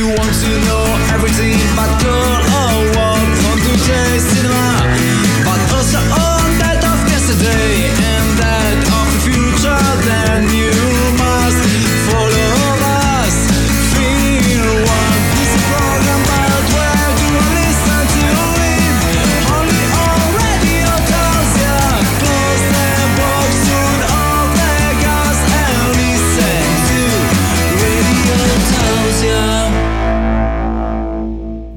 you want to know everything about girl or what? On today's cinema, but also on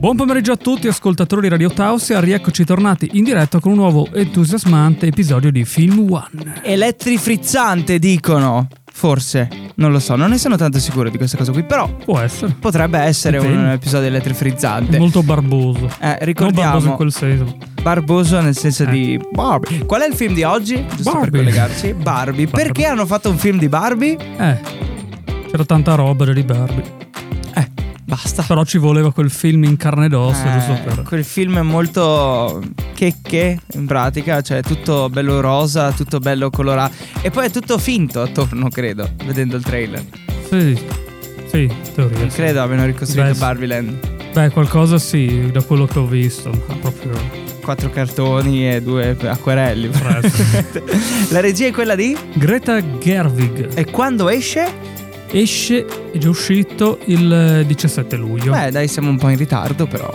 Buon pomeriggio a tutti ascoltatori di Radio Tausia, rieccoci tornati in diretta con un nuovo entusiasmante episodio di Film One. Elettrifrizzante dicono. Forse, non lo so, non ne sono tanto sicuro di questa cosa qui, però Può essere. potrebbe essere un Dipende. episodio elettrifrizzante. Molto barboso. Eh, Non ricordiamo barboso in quel senso. barboso nel senso Eh. di Barbie. Qual è il film di oggi? Giusto per Barbie. collegarci. Barbie. Perché hanno fatto un film di Barbie? Eh, c'era tanta roba di Barbie. Basta. Però ci voleva quel film in carne ed ossa, Eh, giusto per... Quel film è molto checche in pratica, cioè tutto bello rosa, tutto bello colorato e poi è tutto finto attorno, credo, vedendo il trailer. Sì, sì, in teoria. Non sì. credo abbiano ricostruito Beh. Barbie Land. Beh, qualcosa sì, da quello che ho visto. Ma proprio... Quattro cartoni e due acquerelli. La regia è quella di? Greta Gerwig E quando esce? Esce, è già uscito il eh, 17 luglio. Beh, dai, siamo un po' in ritardo, però.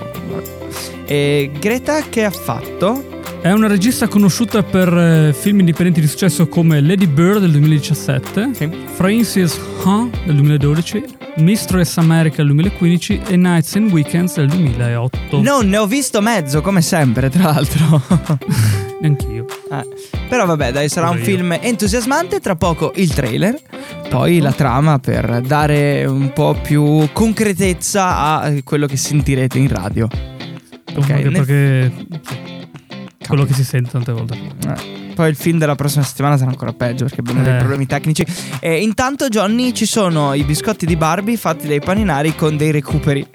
E Greta che ha fatto? È una regista conosciuta per eh, film indipendenti di successo come Lady Bird del 2017, Sì. Francis Ha del 2012, Mistress America del 2015 e Nights and Weekends del 2008. Non ne ho visto mezzo, come sempre, tra l'altro. Neanch'io. Eh, Però vabbè, dai, sarà un film entusiasmante. Tra poco il trailer, poi la trama per dare un po' più concretezza a quello che sentirete in radio. Ok, Anche nel- perché sì, quello che si sente tante volte. Eh, Poi il film della prossima settimana sarà ancora peggio perché abbiamo dei Eh. problemi tecnici. E intanto, Johnny, ci sono i biscotti di Barbie fatti dai paninari con dei recuperi.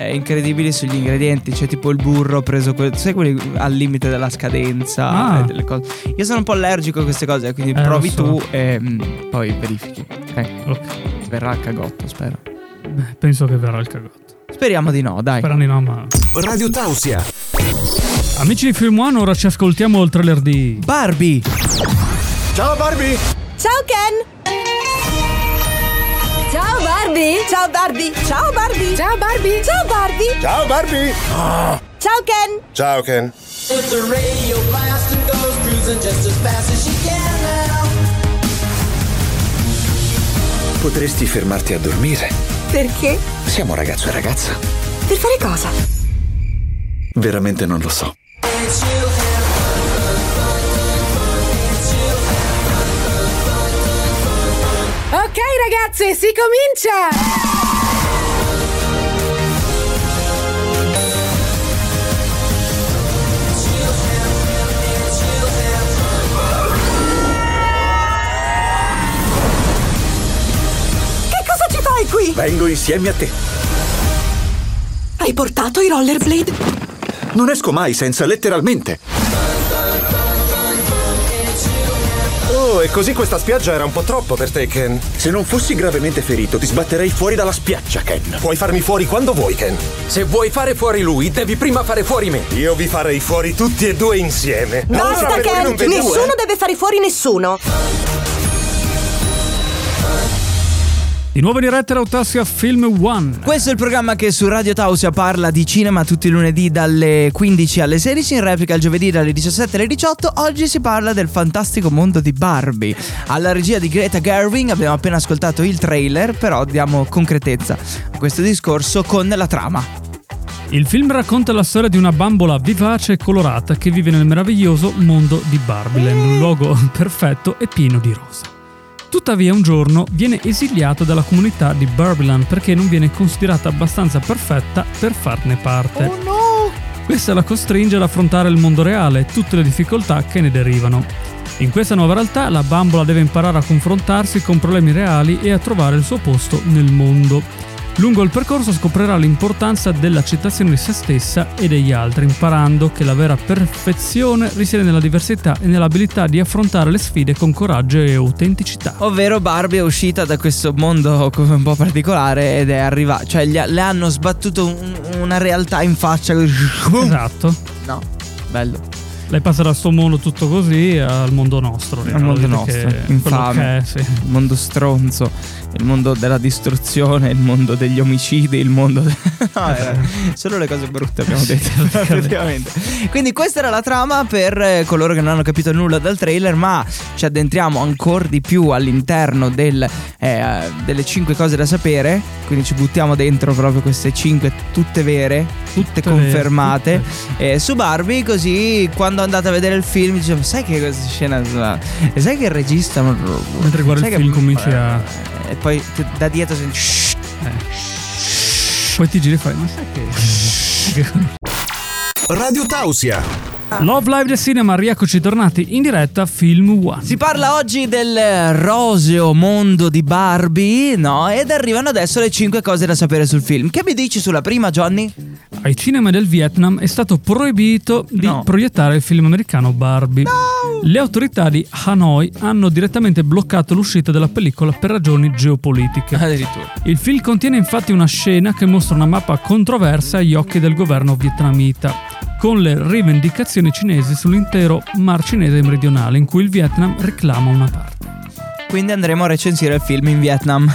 Eh, incredibili sugli ingredienti, c'è tipo il burro preso, que- sai quelli al limite della scadenza Ah. e delle cose. Io sono un po' allergico a queste cose, quindi Eh, provi so. tu e mm, poi verifichi. Ok, Ok. verrà il cagotto, spero. Beh, penso che verrà il cagotto. Speriamo di no, dai. Sperando di no, ma. Radio Tausia. Amici di Film One, ora ci ascoltiamo il trailer di. Barbie! Ciao Barbie! Ciao Ken! Ciao Barbie! Ciao Barbie! Ciao Barbie! Ciao Barbie! Ciao Barbie! Ciao Barbie! Ciao Ken! Ciao Ken. Potresti fermarti a dormire. Perché? Siamo ragazzo e ragazza. Per fare cosa? Veramente non lo so. Ok ragazze, si comincia! Che cosa ci fai qui? Vengo insieme a te. Hai portato i rollerblade? Non esco mai senza, letteralmente. E così questa spiaggia era un po' troppo per te, Ken. Se non fossi gravemente ferito, ti sbatterei fuori dalla spiaggia, Ken. Puoi farmi fuori quando vuoi, Ken. Se vuoi fare fuori lui, devi prima fare fuori me. Io vi farei fuori tutti e due insieme. Basta Allora, Ken! vedo- Nessuno deve fare fuori nessuno! Di nuovo in diretta Rautassia Film One. Questo è il programma che su Radio Tausia parla di cinema tutti i lunedì dalle 15 alle 16, in replica il giovedì dalle 17 alle 18. Oggi si parla del fantastico mondo di Barbie. Alla regia di Greta Gerwig abbiamo appena ascoltato il trailer, però diamo concretezza a questo discorso con la trama. Il film racconta la storia di una bambola vivace e colorata che vive nel meraviglioso mondo di Barbieland, un luogo perfetto e pieno di rosa. Tuttavia un giorno viene esiliato dalla comunità di Barbieland perché non viene considerata abbastanza perfetta per farne parte. Oh no! Questa la costringe ad affrontare il mondo reale e tutte le difficoltà che ne derivano. In questa nuova realtà la bambola deve imparare a confrontarsi con problemi reali e a trovare il suo posto nel mondo. Lungo il percorso scoprirà l'importanza dell'accettazione di se stessa e degli altri, imparando che la vera perfezione risiede nella diversità e nell'abilità di affrontare le sfide con coraggio e autenticità. Ovvero Barbie è uscita da questo mondo come un po' particolare ed è arrivata. Cioè, gli- le hanno sbattuto un- una realtà in faccia. Esatto. No, bello. Lei passa dal suo mondo tutto così al mondo nostro. Al mondo nostro, infame. è, sì. Il mondo stronzo, il mondo della distruzione, il mondo degli omicidi, il mondo. de- no, era solo le cose brutte abbiamo detto. effettivamente. Quindi questa era la trama per eh, coloro che non hanno capito nulla dal trailer, ma ci addentriamo ancora di più all'interno del, eh, delle cinque cose da sapere. Quindi ci buttiamo dentro proprio queste cinque, tutte vere, tutte, confermate. eh, su Barbie, così quando andate a vedere il film dicevo, sai che questa scena. E sai che il regista. Mentre guardi sai il film cominci a... e poi da dietro senti. "Shh". Poi ti giri e fai, ma sai che... Radio Tausia. Love Live del Cinema, rieccoci tornati in diretta Film One. Si parla oggi del roseo mondo di Barbie, no? Ed arrivano adesso le 5 cose da sapere sul film. Che mi dici sulla prima, Johnny? Ai cinema del Vietnam è stato proibito di No. proiettare il film americano Barbie. Le autorità di Hanoi hanno direttamente bloccato l'uscita della pellicola per ragioni geopolitiche. Addirittura. Il film contiene infatti una scena che mostra una mappa controversa agli occhi del governo vietnamita, con le rivendicazioni cinesi sull'intero Mar Cinese meridionale, in cui il Vietnam reclama una parte. Quindi andremo a recensire il film in Vietnam.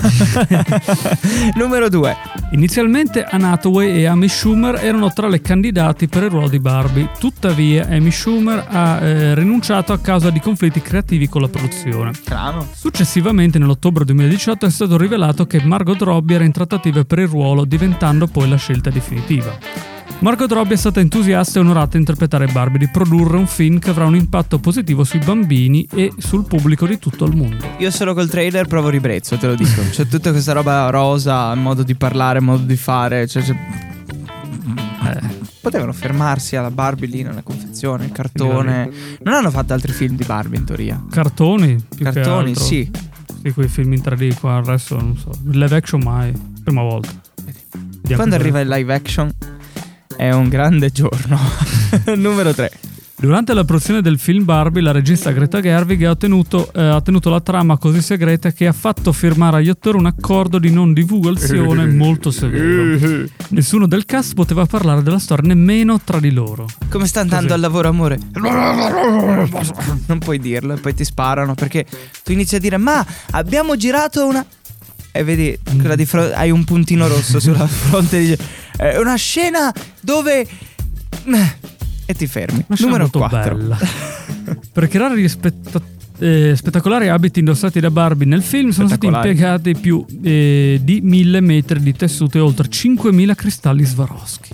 Numero 2. Inizialmente Anne Hathaway e Amy Schumer erano tra le candidati per il ruolo di Barbie, tuttavia Amy Schumer ha eh, rinunciato a causa di conflitti creativi con la produzione. Strano. Successivamente, nell'ottobre 2018, è stato rivelato che Margot Robbie era in trattative per il ruolo, diventando poi la scelta definitiva. Margot Robbie è stata entusiasta e onorata a interpretare Barbie di produrre un film che avrà un impatto positivo sui bambini e sul pubblico di tutto il mondo. Io solo col trailer provo ribrezzo, te lo dico. C'è tutta questa roba rosa, modo di parlare, modo di fare. Cioè, c'è- Eh, Potevano fermarsi alla Barbie lì nella confezione, il cartone. Non hanno fatto altri film di Barbie in teoria. cartoni, Cartoni, sì. Sì, quei film in 3D qua, il resto non so. Live action mai, prima volta. Vediamo Quando arriva il live action è un grande giorno. Numero 3. Durante la produzione del film Barbie, la regista Greta Gerwig ha tenuto, eh, ha tenuto la trama così segreta che ha fatto firmare agli attori un accordo di non divulgazione molto severo. Nessuno del cast poteva parlare della storia nemmeno tra di loro. Come sta andando Così. al lavoro, amore? Non puoi dirlo e poi ti sparano perché tu inizi a dire ma abbiamo girato una... E vedi, quella di fronte, hai un puntino rosso sulla fronte. È una scena dove... E ti fermi. Una scena Numero molto 4. bella. per creare gli spetta- eh, spettacolari abiti indossati da Barbie nel film sono stati impiegati più eh, di mille metri di tessuto e oltre 5.000 cristalli Swarovski.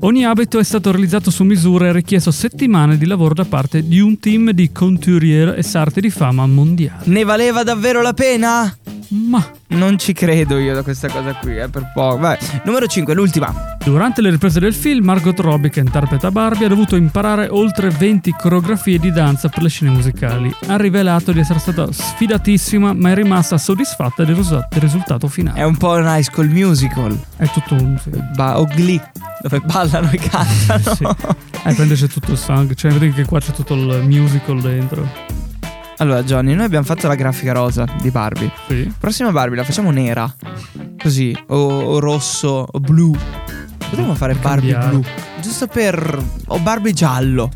Ogni abito è stato realizzato su misura e ha richiesto settimane di lavoro da parte di un team di couturier e sarti di fama mondiale. Ne valeva davvero la pena? Ma Non ci credo io da questa cosa qui, eh, per poco. Vai. Numero 5, l'ultima. durante le riprese del film, Margot Robbie, che interpreta Barbie, ha dovuto imparare oltre 20 coreografie di danza per le scene musicali. Ha rivelato di essere stata sfidatissima, ma è rimasta soddisfatta del, risu- del risultato finale. È un po' un high school musical. È tutto un. Sì. Ba- o Glee, dove ballano e cantano. Sì. Eh, prende c'è tutto il sangue. Cioè, vedi che qua c'è tutto il musical dentro. Allora, Johnny, noi abbiamo fatto la grafica rosa di Barbie. Sì. Prossima Barbie la facciamo nera. Così. O, o rosso o blu. Potremmo fare Barbie cambiare. blu. Giusto per. O Barbie giallo.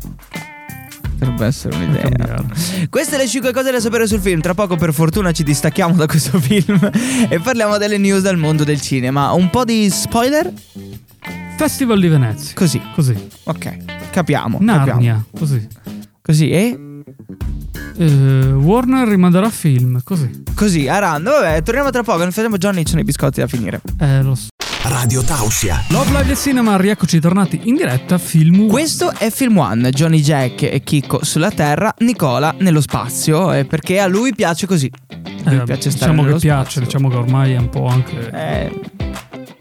Potrebbe essere un'idea. cambiare. Queste le 5 cose da sapere sul film. Tra poco, per fortuna, ci distacchiamo da questo film e parliamo delle news dal mondo del cinema. Un po' di spoiler? Festival di Venezia. Così. Così. Ok. Capiamo. capiamo. Narnia. Così. Così. E Eh, Warner rimanderà film. Così. così. A random. Vabbè, torniamo tra poco. Nel frattempo, Johnny, ci sono i biscotti da finire. Eh, lo so. Radio Tausia. Love Live del Cinema, rieccoci tornati in diretta. Film One. Questo è Film One, Johnny Jack e Chicco sulla Terra, Nicola nello spazio, eh, perché a lui piace così. A lui Eh, piace stare diciamo che piace, spazio. diciamo che ormai è un po' anche Eh,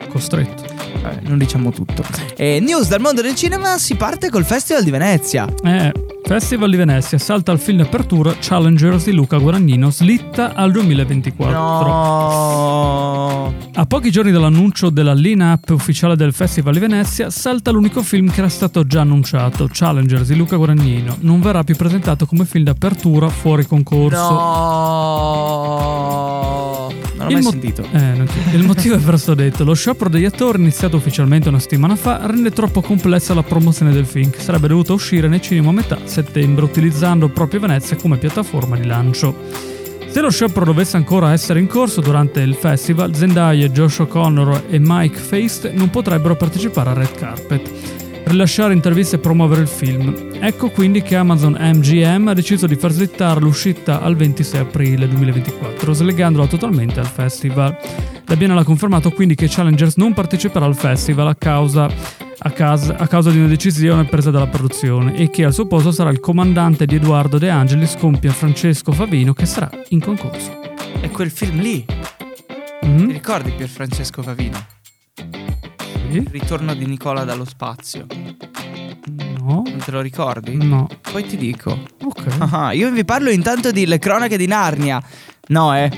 costretto. Vabbè, non diciamo tutto. E news dal mondo del cinema si parte col Festival di Venezia. Eh, Festival di Venezia salta il film d'apertura Challengers di Luca Guadagnino, slitta al 2024. No. A pochi giorni dall'annuncio della line-up ufficiale del Festival di Venezia, salta l'unico film che era stato già annunciato, Challengers di Luca Guadagnino. Non verrà più presentato come film d'apertura fuori concorso. No. Non l'ho mai mo- sentito. Eh, neanch'io. il motivo è presto detto. Lo sciopero degli attori, iniziato ufficialmente una settimana fa, rende troppo complessa la promozione del film, che sarebbe dovuto uscire nei cinema a metà settembre, utilizzando proprio Venezia come piattaforma di lancio. Se lo sciopero dovesse ancora essere in corso durante il festival, Zendaya, Josh O'Connor e Mike Feist non potrebbero partecipare al red carpet. Rilasciare interviste e promuovere il film. Ecco quindi che Amazon MGM ha deciso di far slittare l'uscita al 26 aprile 2024, slegandola totalmente al festival. La Biennale ha confermato quindi che Challengers non parteciperà al festival a causa, a cas- a causa di una decisione presa dalla produzione e che al suo posto sarà il comandante di Edoardo De Angelis, compia Francesco Favino, che sarà in concorso. È quel film lì. Mhm, Ti ricordi Pier Francesco Favino? Sì? Il ritorno di Nicola dallo spazio. No? Non te lo ricordi? No. Poi ti dico. Ok. Ah, io vi parlo intanto di Le cronache di Narnia. No, eh.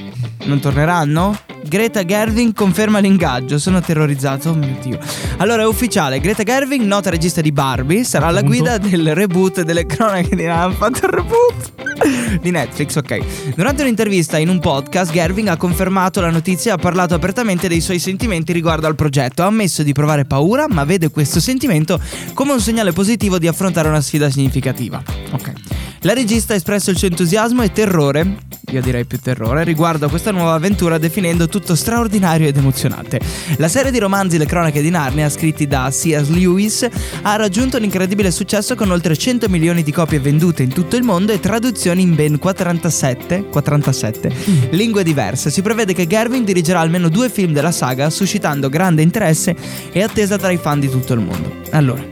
Non torneranno? Greta Gerwig conferma l'ingaggio. Sono terrorizzato. Oh mio dio. Allora è ufficiale. Greta Gerwig, nota regista di Barbie, sarà alla guida del reboot delle cronache di. Hanno fatto il reboot di Netflix, ok. Durante un'intervista in un podcast, Gerwig ha confermato la notizia e ha parlato apertamente dei suoi sentimenti riguardo al progetto. Ha ammesso di provare paura, ma vede questo sentimento come un segnale positivo di affrontare una sfida significativa. Ok. La regista ha espresso il suo entusiasmo e terrore, io direi più terrore, riguardo a questa nuova avventura definendo tutto straordinario ed emozionante. La serie di romanzi Le cronache di Narnia, scritti da C.S. Lewis, ha raggiunto un incredibile successo con oltre 100 milioni di copie vendute in tutto il mondo e traduzioni in ben 47, 47 lingue diverse. Si prevede che Gerwin dirigerà almeno due film della saga, suscitando grande interesse e attesa tra i fan di tutto il mondo. Allora,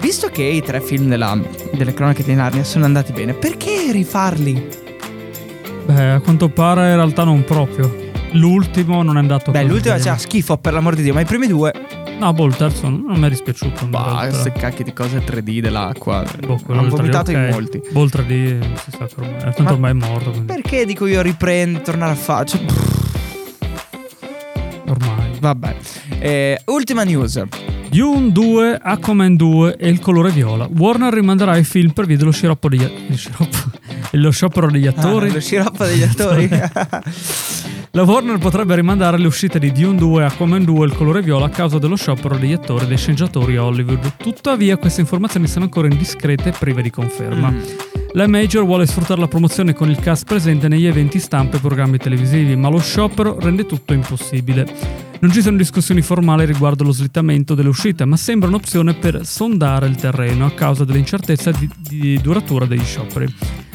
visto che i tre film della- delle cronache di Narnia sono andati bene, perché rifarli? Beh, a quanto pare in realtà non proprio. L'ultimo non è andato Beh, così l'ultima bene. c'era schifo per l'amor di Dio, ma i primi due. No, boh, il terzo non mi è dispiaciuto. in Bah, realtà. queste cacchie di cose 3D dell'acqua. Boh, Hanno del 3D, vomitato in ok. molti. Boh, il 3D si sa ormai, tanto Ma- ormai è morto, quindi Perché dico io riprendo, tornare a fare? Cioè, ormai. vabbè. Eh, ultima news. Dune 2, Aquaman 2 e il colore viola. Warner rimanderà i film per via dello sciroppo degli il sciroppo, lo sciopero degli attori. Ah, lo sciroppo degli attori. La Warner potrebbe rimandare le uscite di Dune 2 e Aquaman 2 e il colore viola a causa dello sciopero degli attori e dei sceneggiatori Hollywood. Tuttavia queste informazioni sono ancora indiscrete e prive di conferma. Mm. La Major vuole sfruttare la promozione con il cast presente negli eventi stampa e programmi televisivi, ma lo sciopero rende tutto impossibile. Non ci sono discussioni formali riguardo lo slittamento delle uscite, ma sembra un'opzione per sondare il terreno a causa dell'incertezza di, di duratura degli scioperi.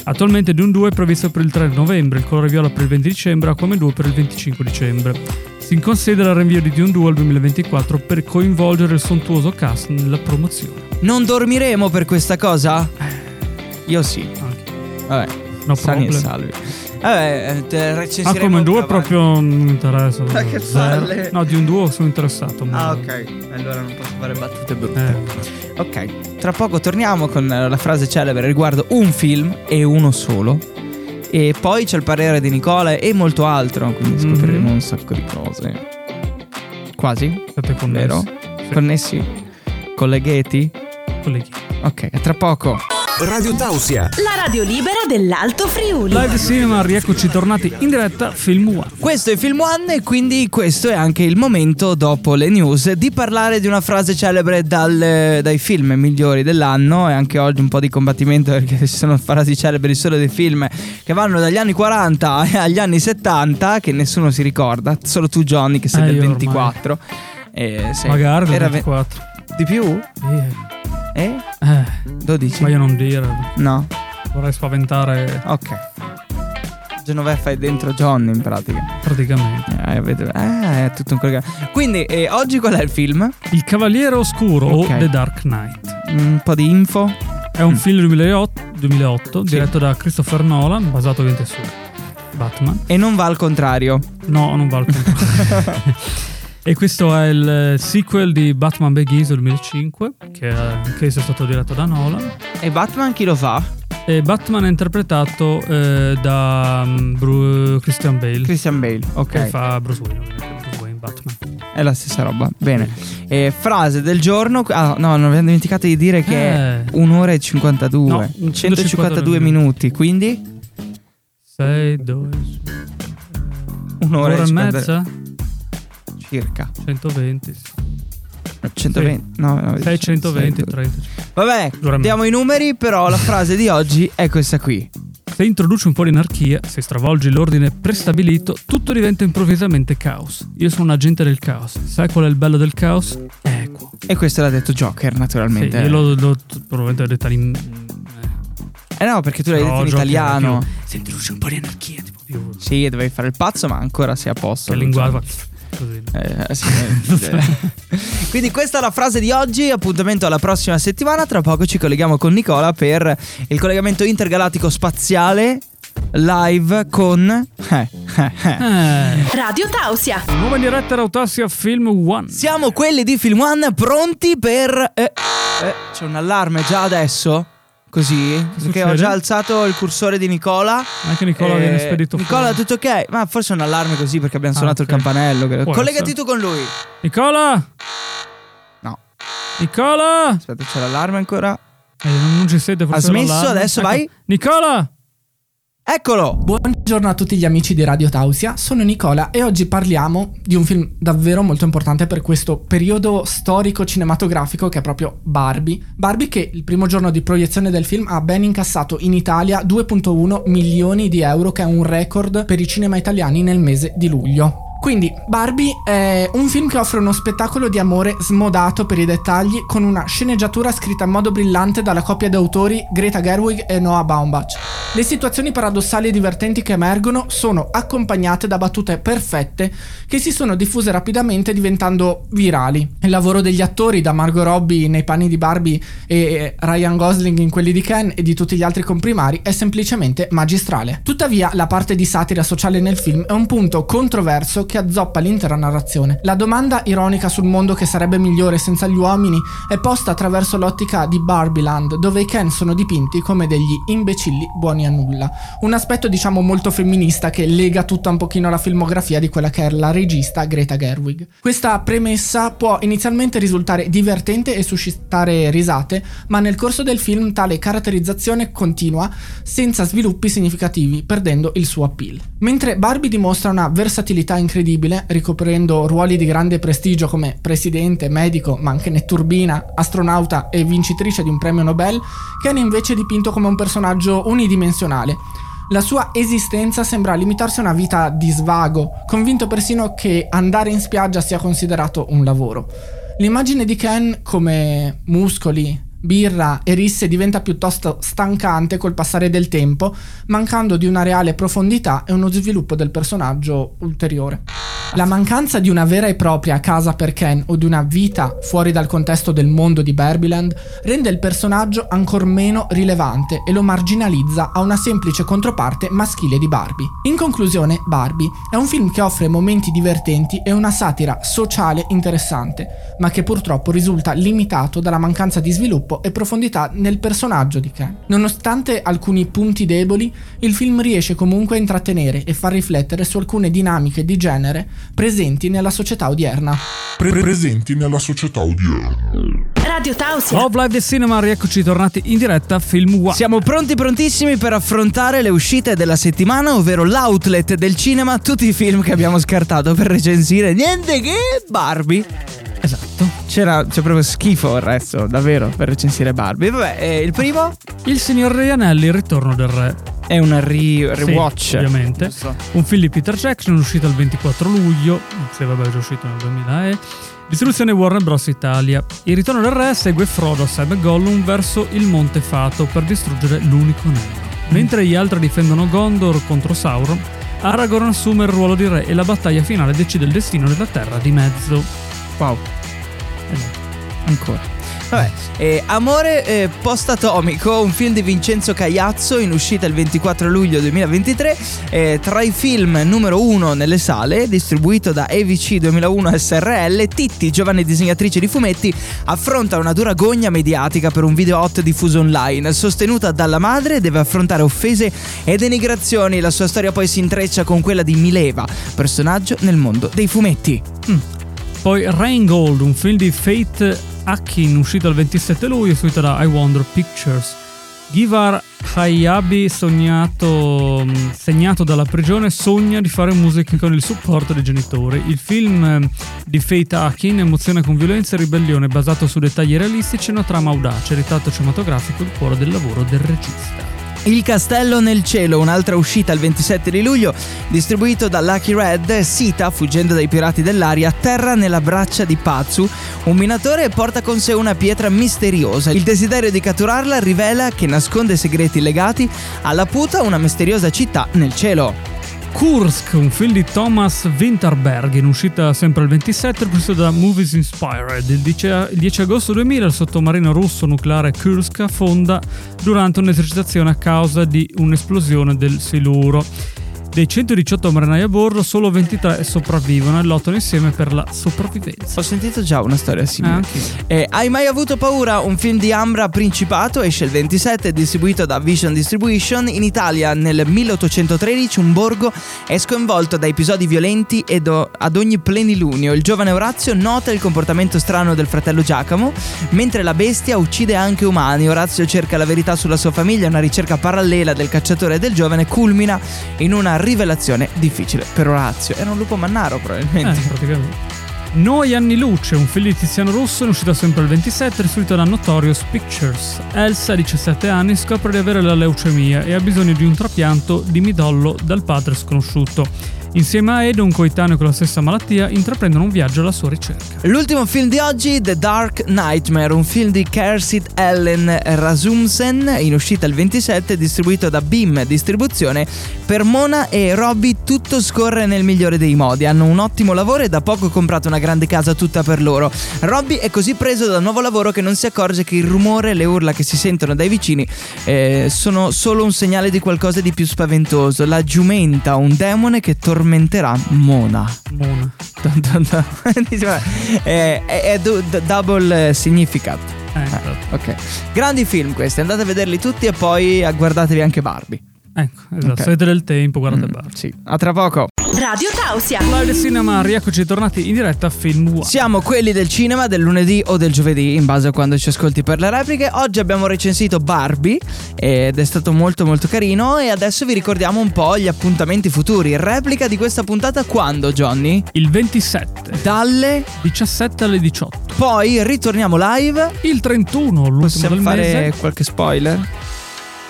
Attualmente Dune 2 è previsto per il 3 novembre, il colore viola per il 20 dicembre, Aquaman 2 per il 25 dicembre. Si considera il rinvio di Dune 2 al 2024 per coinvolgere il sontuoso cast nella promozione. Non dormiremo per questa cosa? Io sì. Anche. Vabbè, No sani e salvi. Vabbè, eh, te recensiremo 2 più avanti. proprio non mi interessa. Ma che palle. No, di un 2 sono interessato. ma- Ah, ok. Allora non posso fare battute brutte. Eh, Ok, tra poco torniamo con la frase celebre riguardo un film e uno solo. E poi c'è il parere di Nicola e molto altro, quindi Mhm. scopriremo un sacco di cose. Quasi? siete connessi. Vero? Sì. Connessi? Collegheti? Colleghi. Ok, a tra poco. Radio Tausia. La radio libera dell'Alto Friuli. Live Cinema, rieccoci tornati in diretta, Film One. Questo è Film One e quindi questo è anche il momento, dopo le news, di parlare di una frase celebre dal- dai film migliori dell'anno e anche oggi un po' di combattimento perché ci sono frasi celebri solo dei film che vanno dagli anni 40 agli anni 70 che nessuno si ricorda, solo tu Johnny che sei Eh, del io ormai. 24. E sei- Magari del era ve- 24. di più? Eh, Eh? eh, 12? meglio non dire, No, vorrei spaventare ok. Genoveffa è dentro Johnny in pratica. praticamente. Eh, eh, è tutto un collegamento. Quindi, eh, oggi qual è il film? Il Cavaliere Oscuro Ok. o The Dark Knight. Un po' di info. È un film del 2008, 2008 diretto da Christopher Nolan, basato ovviamente su Batman. E non va al contrario. No, non va al contrario. E questo è il eh, sequel di Batman Begins del 2005, che è anch'esso è stato diretto da Nolan. E Batman chi lo fa? E Batman è interpretato eh, da mm, Bru- Christian Bale. Christian Bale, Che ok. fa Bruce Wayne, Bruce Wayne, Batman. È la stessa roba. Bene. E frase del giorno. Ah, no, non abbiamo dimenticato di dire che è Eh. un'ora e 52. No, 152 152 minuti. Quindi 6, 2, un'ora un'ora e 50 mezza? Circa. 120. 120. No, no, 620, 600. 30. Vabbè, diamo i numeri, però la frase di oggi è questa qui. Se introduci un po' di anarchia, se stravolgi l'ordine prestabilito, tutto diventa improvvisamente caos. Io sono un agente del caos. Sai qual è il bello del caos? Equo. E questo l'ha detto Joker, Sì, naturalmente. io l'ho, l'ho probabilmente detto in. Eh no, perché tu l'hai detto in Joker, italiano. più- Se introduci un po' di anarchia, tipo più. Sì, dovevi fare il pazzo, ma ancora sei a posto. Che linguaggio. Così. Eh, sì. Quindi questa è la frase di oggi, appuntamento alla prossima settimana, tra poco ci colleghiamo con Nicola per il collegamento intergalattico spaziale live con... Eh, eh, eh. Eh. Radio Tausia. Nuova in diretta da Autassia Film One. Siamo quelli di Film One pronti per... eh, eh, c'è un allarme già adesso? Così? Perché ho già alzato il cursore di Nicola. Anche Nicola Eh, viene spedito Nicola, fuori. tutto ok? Ma forse è un allarme così perché abbiamo Ah, suonato ok. il campanello. Può Collegati essere. tu con lui. Nicola! No. Nicola! Aspetta, c'è l'allarme ancora. Eh, non, ci siete, forse Ha smesso? Adesso Ecco. vai. Nicola! Eccolo! Buongiorno a tutti gli amici di Radio Tausia, sono Nicola e oggi parliamo di un film davvero molto importante per questo periodo storico cinematografico che è proprio Barbie. Barbie che il primo giorno di proiezione del film ha ben incassato in Italia 2.1 milioni di euro che è un record per i cinema italiani nel mese di luglio. Quindi Barbie è un film che offre uno spettacolo di amore smodato per i dettagli con una sceneggiatura scritta in modo brillante dalla coppia di autori Greta Gerwig e Noah Baumbach. Le situazioni paradossali e divertenti che emergono sono accompagnate da battute perfette che si sono diffuse rapidamente diventando virali. Il lavoro degli attori da Margot Robbie nei panni di Barbie e Ryan Gosling in quelli di Ken e di tutti gli altri comprimari è semplicemente magistrale. Tuttavia la parte di satira sociale nel film è un punto controverso che azzoppa l'intera narrazione. La domanda ironica sul mondo che sarebbe migliore senza gli uomini è posta attraverso l'ottica di Barbieland, dove i Ken sono dipinti come degli imbecilli buoni a nulla. Un aspetto diciamo molto femminista che lega tutta un pochino la filmografia di quella che è la regista Greta Gerwig. Questa premessa può inizialmente risultare divertente e suscitare risate, ma nel corso del film tale caratterizzazione continua senza sviluppi significativi, perdendo il suo appeal. Mentre Barbie dimostra una versatilità incredibile, ricoprendo ruoli di grande prestigio come presidente, medico, ma anche netturbina, astronauta e vincitrice di un premio Nobel, Ken è invece dipinto come un personaggio unidimensionale. La sua esistenza sembra limitarsi a una vita di svago, convinto persino che andare in spiaggia sia considerato un lavoro. L'immagine di Ken come muscoli, birra e risse diventa piuttosto stancante col passare del tempo, mancando di una reale profondità e uno sviluppo del personaggio ulteriore. La mancanza di una vera e propria casa per Ken o di una vita fuori dal contesto del mondo di Barbieland rende il personaggio ancor meno rilevante e lo marginalizza a una semplice controparte maschile di Barbie. In conclusione, Barbie è un film che offre momenti divertenti e una satira sociale interessante, ma che purtroppo risulta limitato dalla mancanza di sviluppo e profondità nel personaggio di Ken. Nonostante alcuni punti deboli, il film riesce comunque a intrattenere e far riflettere su alcune dinamiche di genere presenti nella società odierna. pre- presenti nella società odierna. Radio Tausia. Love Live del Cinema, rieccoci tornati in diretta a Film One. Siamo pronti prontissimi per affrontare le uscite della settimana, ovvero l'outlet del cinema, tutti i film che abbiamo scartato per recensire niente che Barbie. C'era, c'è proprio schifo il resto, davvero, per recensire Barbie. Vabbè, eh, il primo Il signor Re Anelli, il ritorno del re. è un re- Sì, rewatch. ovviamente. Giusto. Un film di Peter Jackson uscito il 24 luglio, se vabbè è già uscito nel 2000 e distribuzione Warner Bros. Italia. Il ritorno del re segue Frodo, Sam e Gollum verso il Monte Fato per distruggere l'unico anello. Mentre gli altri difendono Gondor contro Sauron, Aragorn assume il ruolo di re e la battaglia finale decide il destino della terra di mezzo. Wow, Ancora. Vabbè, eh, Amore eh, post-atomico, un film di Vincenzo Cagliazzo in uscita il 24 luglio 2023, eh, tra i film numero uno nelle sale, distribuito da AVC 2001 SRL, Titti, giovane disegnatrice di fumetti, affronta una dura gogna mediatica per un video hot diffuso online, sostenuta dalla madre, deve affrontare offese e denigrazioni, la sua storia poi si intreccia con quella di Mileva, personaggio nel mondo dei fumetti. Poi Rain Gold, un film di Fate Akin uscito il 27 luglio, seguito da I Wonder Pictures. Givar Hayabi, sognato, mh, segnato dalla prigione, sogna di fare musica con il supporto dei genitori. Il film eh, di Fate Akin emoziona con violenza e ribellione, basato su dettagli realistici e una trama audace, ritratto cinematografico il cuore del lavoro del regista. Il castello nel cielo, un'altra uscita il 27 di luglio, distribuito da Lucky Red, Sita, fuggendo dai pirati dell'aria, atterra nella braccia di Pazu, un minatore e porta con sé una pietra misteriosa. Il desiderio di catturarla rivela che nasconde segreti legati alla puta, una misteriosa città nel cielo. Kursk, un film di Thomas Winterberg in uscita sempre il 27, preso da Movies Inspired. Il 10, il 10 agosto 2000 il sottomarino russo nucleare Kursk affonda durante un'esercitazione a causa di un'esplosione del siluro. Dei 118 marinai a bordo, solo 23 sopravvivono e lottano insieme per la sopravvivenza. Ho sentito già una storia simile. Anch'io. Eh, Hai mai avuto paura? Un film di Ambra Principato esce il 27, distribuito da Vision Distribution. In Italia nel 1813 un borgo è sconvolto da episodi violenti ed ad ogni plenilunio. Il giovane Orazio nota il comportamento strano del fratello Giacomo, mentre la bestia uccide anche umani. Orazio cerca la verità sulla sua famiglia, una ricerca parallela del cacciatore e del giovane culmina in una rivelazione difficile per Orazio. Era un lupo mannaro Eh, probabilmente. praticamente. Noi anni luce, un film di Tiziano Rosso in uscita sempre il 27, distribuito da Notorious Pictures. Elsa, 17 anni, scopre di avere la leucemia e ha bisogno di un trapianto di midollo dal padre sconosciuto. Insieme a Ed, un coetaneo con la stessa malattia, intraprendono un viaggio alla sua ricerca. L'ultimo film di oggi, The Dark Nightmare, un film di Kersit Ellen Rasmussen, in uscita il 27, distribuito da Beam Distribuzione. Per Mona e Robby tutto scorre nel migliore dei modi, hanno un ottimo lavoro e da poco comprato una grande casa tutta per loro. Robby è così preso dal nuovo lavoro che non si accorge che il rumore e le urla che si sentono dai vicini eh, sono solo un segnale di qualcosa di più spaventoso. La giumenta, un demone che tormenterà Mona. Mona. È, è- è du- double eh, significat. Eh, infatti. Ok. Grandi film questi, andate a vederli tutti e poi eh, guardatevi anche Barbie. Ecco, esatto. Ok. Se avete del tempo, guardate Mm, Barbie. Sì, a tra poco. Radio Tausia. Live Cinema, rieccoci tornati in diretta a Film One. Siamo quelli del cinema del lunedì o del giovedì, in base a quando ci ascolti per le repliche. Oggi abbiamo recensito Barbie ed è stato molto molto carino e adesso vi ricordiamo un po' gli appuntamenti futuri. Replica di questa puntata quando, Johnny? Il 27, Dalle 17 alle 18. poi ritorniamo live. Il 31, l'ultimo Possiamo del fare mese. qualche spoiler?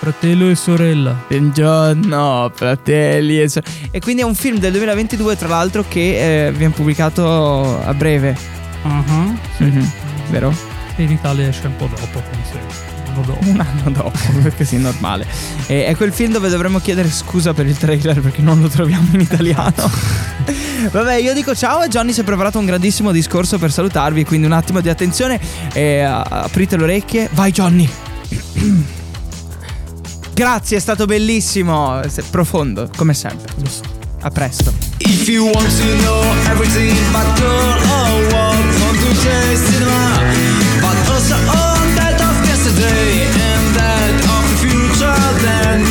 Fratello e sorella. Buongiorno, fratelli. E, so- e quindi è un film del 2022, tra l'altro, che eh, viene pubblicato a breve. Ah, sì. Mhm, Vero? E in Italia esce un po' dopo, anno dopo. Un anno dopo, perché sì, normale. E è quel film dove dovremmo chiedere scusa per il trailer perché non lo troviamo in italiano. Vabbè, io dico ciao e Johnny si è preparato un grandissimo discorso per salutarvi, quindi un attimo di attenzione e aprite le orecchie. Vai Johnny! Grazie, è stato bellissimo, profondo, come sempre. Lo so. A presto. If you want to know everything about girl or what from today's cinema, but also all that of yesterday and that of the future, then